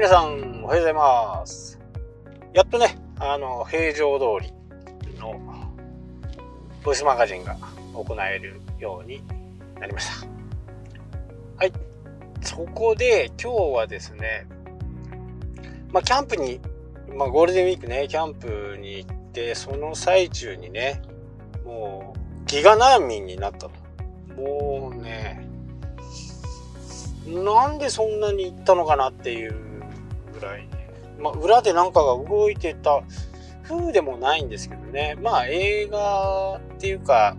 皆さん、おはようございます。やっとね、あの、平常通りのボイスマガジンが行えるようになりました。はい。そこで今日はですね、まあ、キャンプに、まあ、ゴールデンウィークね、キャンプに行って、その最中にね、もう、ギガ難民になったと。もうね、なんでそんなに行ったのかなっていうぐらい、まあ、裏でなんかが動いてた風でもないんですけどね。まあ、映画っていうか、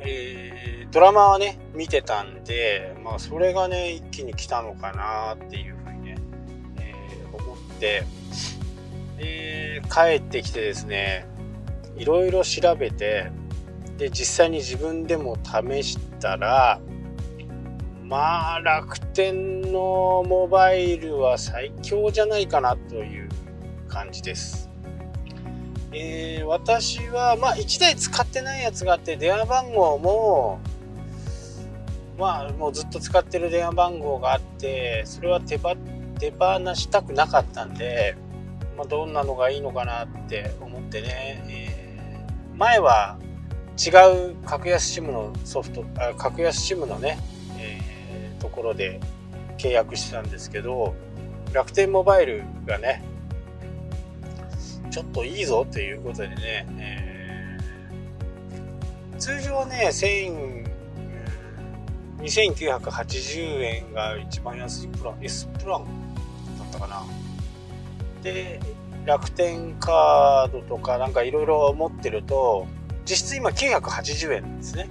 えー、ドラマはね、見てたんで、まあ、それがね、一気に来たのかなっていうふうにね、えー、思って、えー、帰ってきてですね、いろいろ調べて、で、実際に自分でも試したら、まあ、楽天のモバイルは最強じゃないかなという感じです。えー、私は、まあ、1台使ってないやつがあって、電話番号も、まあ、もうずっと使ってる電話番号があって、それは手ば手放したくなかったんで、まあ、どんなのがいいのかなって思ってね、えー、前は違う格安 SIM のソフト、あ格安 SIM のね、えー、ところで契約してたんですけど、楽天モバイルがね、ちょっといいぞということでね、えー、通常ね、2980円が一番安いプラン S プランだったかな。で楽天カードとかなんかいろいろ持ってると実質今980円なんですね。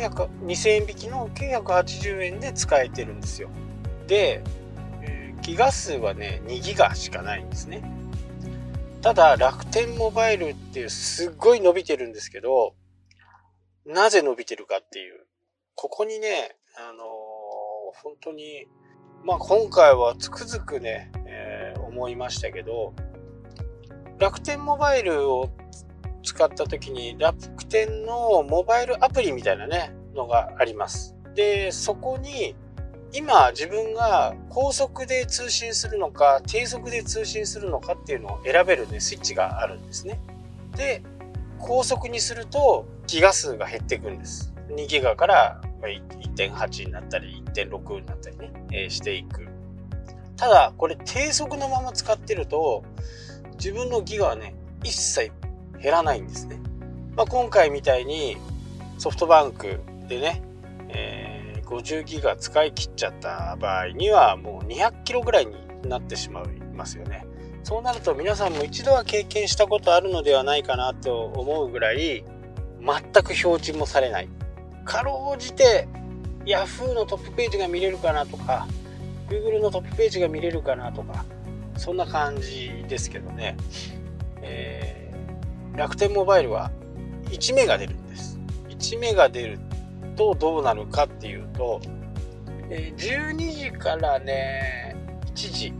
2000円引きの980円で使えてるんですよ。で、えー、ギガ数はね2ギガしかないんですね。ただ楽天モバイルっていうすっごい伸びてるんですけどなぜ伸びてるかっていう。ここにね、あのー、本当に、まあ今回はつくづくね、えー、思いましたけど、楽天モバイルを使った時に楽天のモバイルアプリみたいなね、のがあります。で、そこに今自分が高速で通信するのか低速で通信するのかっていうのを選べるね、スイッチがあるんですね。で、高速にするとギガ数が減っていくんです。2ギガから1.8になったり1.6になったりね、え、していく。ただ、これ低速のまま使ってると、自分のギガはね、一切減らないんですね。まあ、今回みたいにソフトバンクでね、えー、50ギガ使い切っちゃった場合にはもう200キロぐらいになってしまいますよね。そうなると皆さんも一度は経験したことあるのではないかなと思うぐらい全く表示もされないかろうじて Yahoo のトップページが見れるかなとか Google のトップページが見れるかなとかそんな感じですけどね、えー、楽天モバイルは1メガ出るんです1メガ出るとどうなるかっていうと、12時からね1時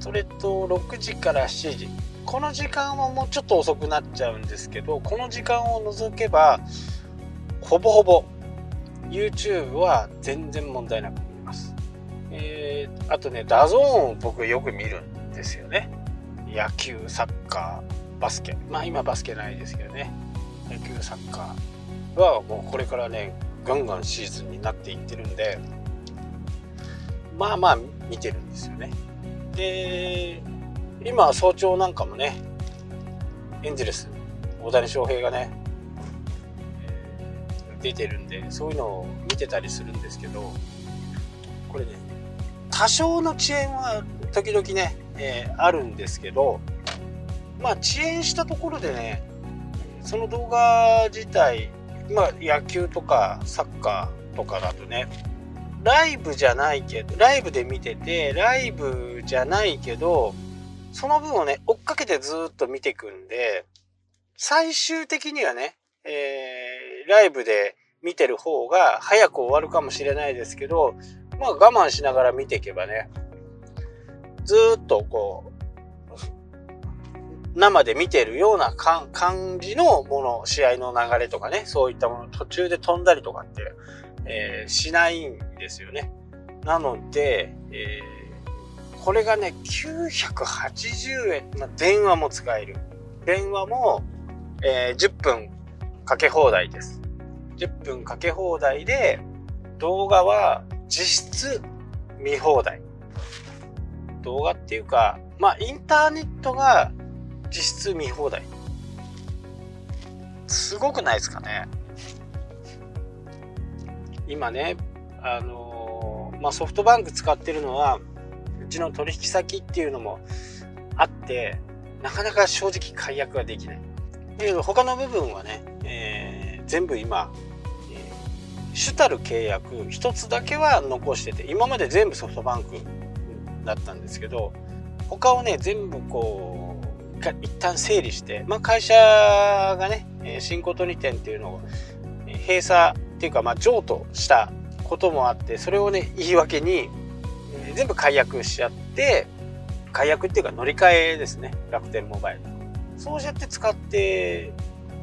それと6時から7時この時間はもうちょっと遅くなっちゃうんですけどこの時間を除けばほぼほぼ YouTube は全然問題なく見ます。えー、あとね、 DAZN を僕よく見るんですよね。野球、サッカー、バスケ。まあ今バスケないですけどね。野球、サッカーはもうこれからね、ガンガンシーズンになっていってるんで、まあまあ見てるんですよね。で、今早朝なんかもね、エンゼルス、大谷翔平がね、出てるんでそういうのを見てたりするんですけどこれね多少の遅延は時々ね、えー、あるんですけどまあ遅延したところでねその動画自体まあ野球とかサッカーとかだとねライブじゃないけどライブで見ててライブじゃないけどその分をね追っかけてずっと見てくんで最終的にはねえー、ライブで見てる方が早く終わるかもしれないですけど、まあ我慢しながら見ていけばね、ずっとこう、生で見てるような感じのもの、試合の流れとかね、そういったもの、途中で飛んだりとかって、えー、しないんですよね。なので、えー、これがね、980円。まあ、電話も使える。電話も、えー、10分かけ放題です。10分かけ放題で、動画は実質見放題。動画っていうか、まあ、インターネットが実質見放題。すごくないですかね。今ね、あのー、まあ、ソフトバンク使ってるのは、うちの取引先っていうのもあって、なかなか正直解約ができない。だけど他の部分はね、えー、全部今、えー、主たる契約一つだけは残してて、今まで全部ソフトバンクだったんですけど、他をね、全部こう、一旦整理して、まあ、会社がね、新琴2店っていうのを閉鎖っていうか、まあ、譲渡したこともあって、それをね、言い訳に、全部解約しちゃって、解約っていうか乗り換えですね。楽天モバイル。そうやって使って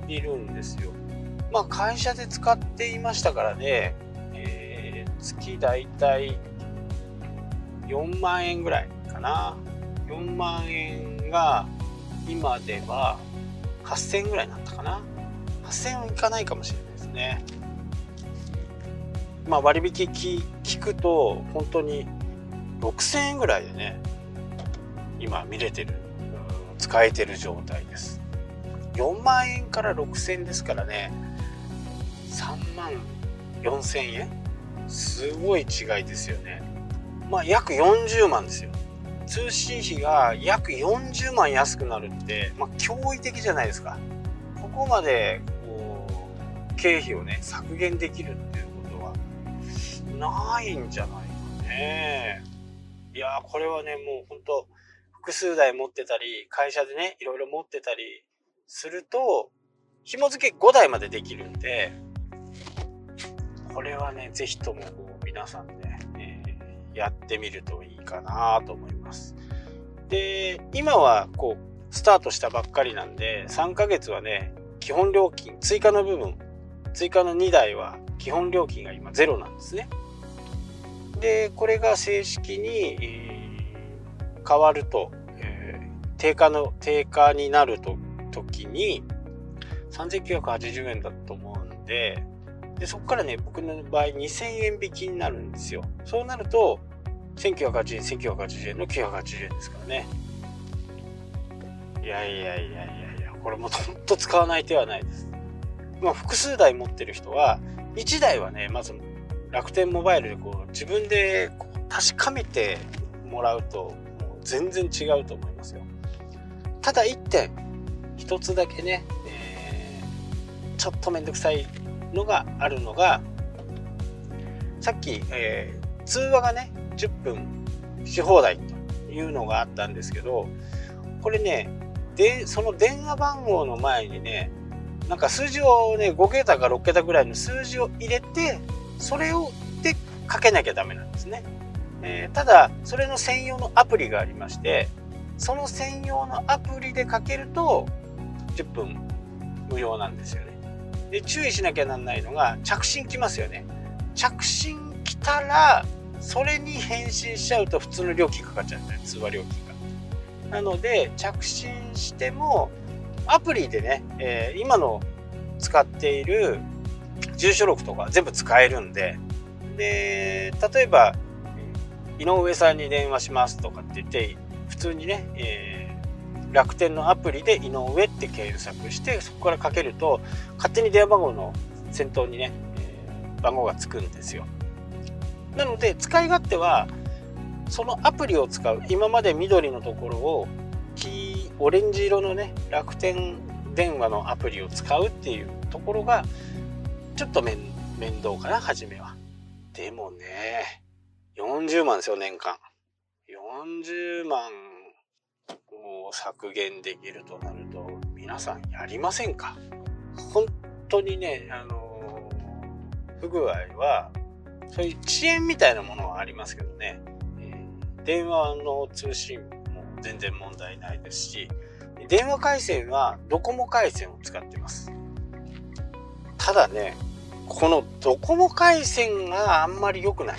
いるんですよ。まあ会社で使っていましたからね、えー、月だいたい4万円ぐらいかな。4万円が今では8000円ぐらいになったかな。8000円はいかないかもしれないですね。まあ割引聞くと本当に6000円ぐらいでね今見れてる使えてる状態です4万円から6000円ですからね3万4000円？すごい違いですよねまあ約40万ですよ通信費が約40万安くなるって、まあ、驚異的じゃないですか。ここまでこう経費をね削減できるっていうことはないんじゃないかね。いやこれはね、もう本当複数台持ってたり、会社でね、いろいろ持ってたりすると、紐付け5台までできるんで、これはね、ぜひとも皆さんね、えー、やってみるといいかなと思います。で、今はこう、スタートしたばっかりなんで、3ヶ月はね、基本料金、追加の部分、追加の2台は基本料金が今ゼロなんですね。でこれが正式に、えー、変わると、えー、定価の定価になると時に3980円だと思うんででそこからね僕の場合2000円引きになるんですよそうなると1980円1980円の980円ですからねいやいやいやいやいやこれもうほんと使わない手はないですまあ複数台持ってる人は1台はねまず楽天モバイルでこう自分でこう確かめてもらうともう全然違うと思いますよ。ただ1点1つだけね、えー、ちょっとめんどくさいのがあるのがさっき、えー、通話がね10分し放題というのがあったんですけどこれねでその電話番号の前にねなんか数字をね5桁か6桁ぐらいの数字を入れてそれをでかけなきゃダメなんですね。えー、ただ、それの専用のアプリがありまして、その専用のアプリでかけると10分無料なんですよね。で、注意しなきゃなんないのが着信来ますよね。着信来たら、それに返信しちゃうと普通の料金かかっちゃうんですね、通話料金が。なので、着信しても、アプリでね、えー、今の使っている住所録とか全部使えるんで、で、例えば、井上さんに電話しますとかって言って、普通にね、えー、楽天のアプリで井上って検索して、そこからかけると、勝手に電話番号の先頭にね、えー、番号がつくんですよ。なので、使い勝手は、そのアプリを使う、今まで緑のところを黄、オレンジ色のね、楽天電話のアプリを使うっていうところが、ちょっと面倒かな、初めは。でもね、40万ですよ、年間。40万を削減できるとなると、皆さんやりませんか？本当にね、あの不具合は、そういう遅延みたいなものはありますけどね、えー、電話の通信も全然問題ないですし、電話回線はドコモ回線を使ってます。ただね、このドコモ回線があんまり良くない。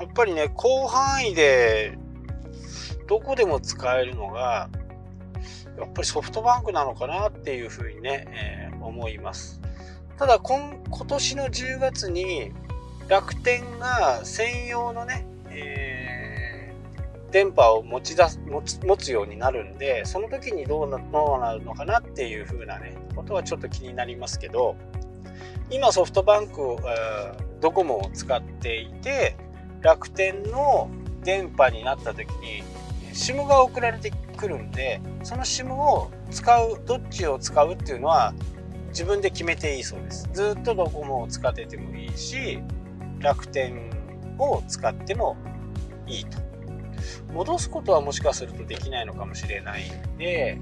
やっぱりね広範囲でどこでも使えるのがやっぱりソフトバンクなのかなっていうふうにね、えー、思いますただ今今年の10月に楽天が専用のね、えー、電波を持ち出す持つ持つようになるんでその時にどうなどうなるのかなっていう風なねことはちょっと気になりますけど今ソフトバンク、えー、ドコモを使っていて楽天の電波になった時に SIM が送られてくるんでその SIM を使うどっちを使うっていうのは自分で決めていいそうです。ずっとドコモを使っててもいいし楽天を使ってもいいと。戻すことはもしかするとできないのかもしれないんで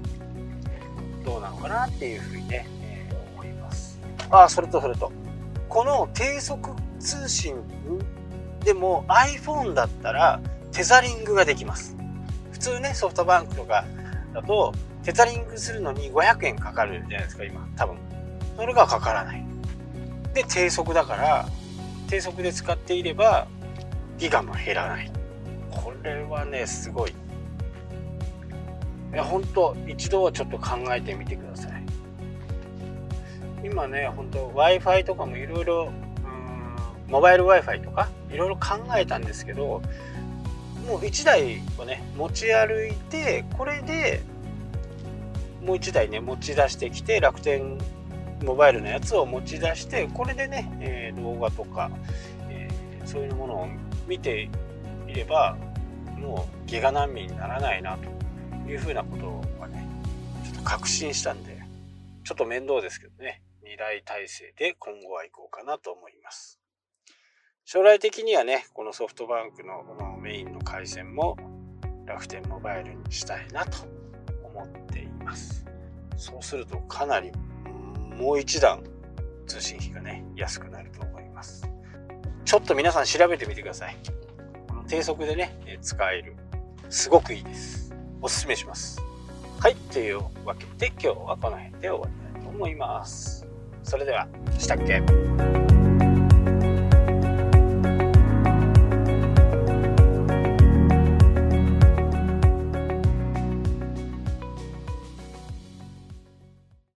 どうなのかなっていうふうにね、えー、思います。ああそれとそれと。この低速通信でも iPhone だったらテザリングができます。普通ねソフトバンクとかだとテザリングするのに500円かかるじゃないですか今。多分。それがかからない。で低速だから低速で使っていればギガも減らない。これはねすごい。いや本当一度はちょっと考えてみてください。今ね本当 w i f i とかもいろいろモバイル w i f i とかいろいろ考えたんですけどもう1台をね持ち歩いてこれでもう1台ね持ち出してきて楽天モバイルのやつを持ち出してこれでね、え、動画とか、え、そういうものを見ていればもうギガ難民にならないなというふうなことはねちょっと確信したんでちょっと面倒ですけどね2台体制で今後は行こうかなと思います。将来的にはねこのソフトバンクのこのメインの回線も楽天モバイルにしたいなと思っています。そうするとかなりもう一段通信費がね安くなると思います。ちょっと皆さん調べてみてください。低速でね使える。すごくいいです。おすすめします。はいというわけで今日はこの辺で終わりたいと思います。それではしたっけ？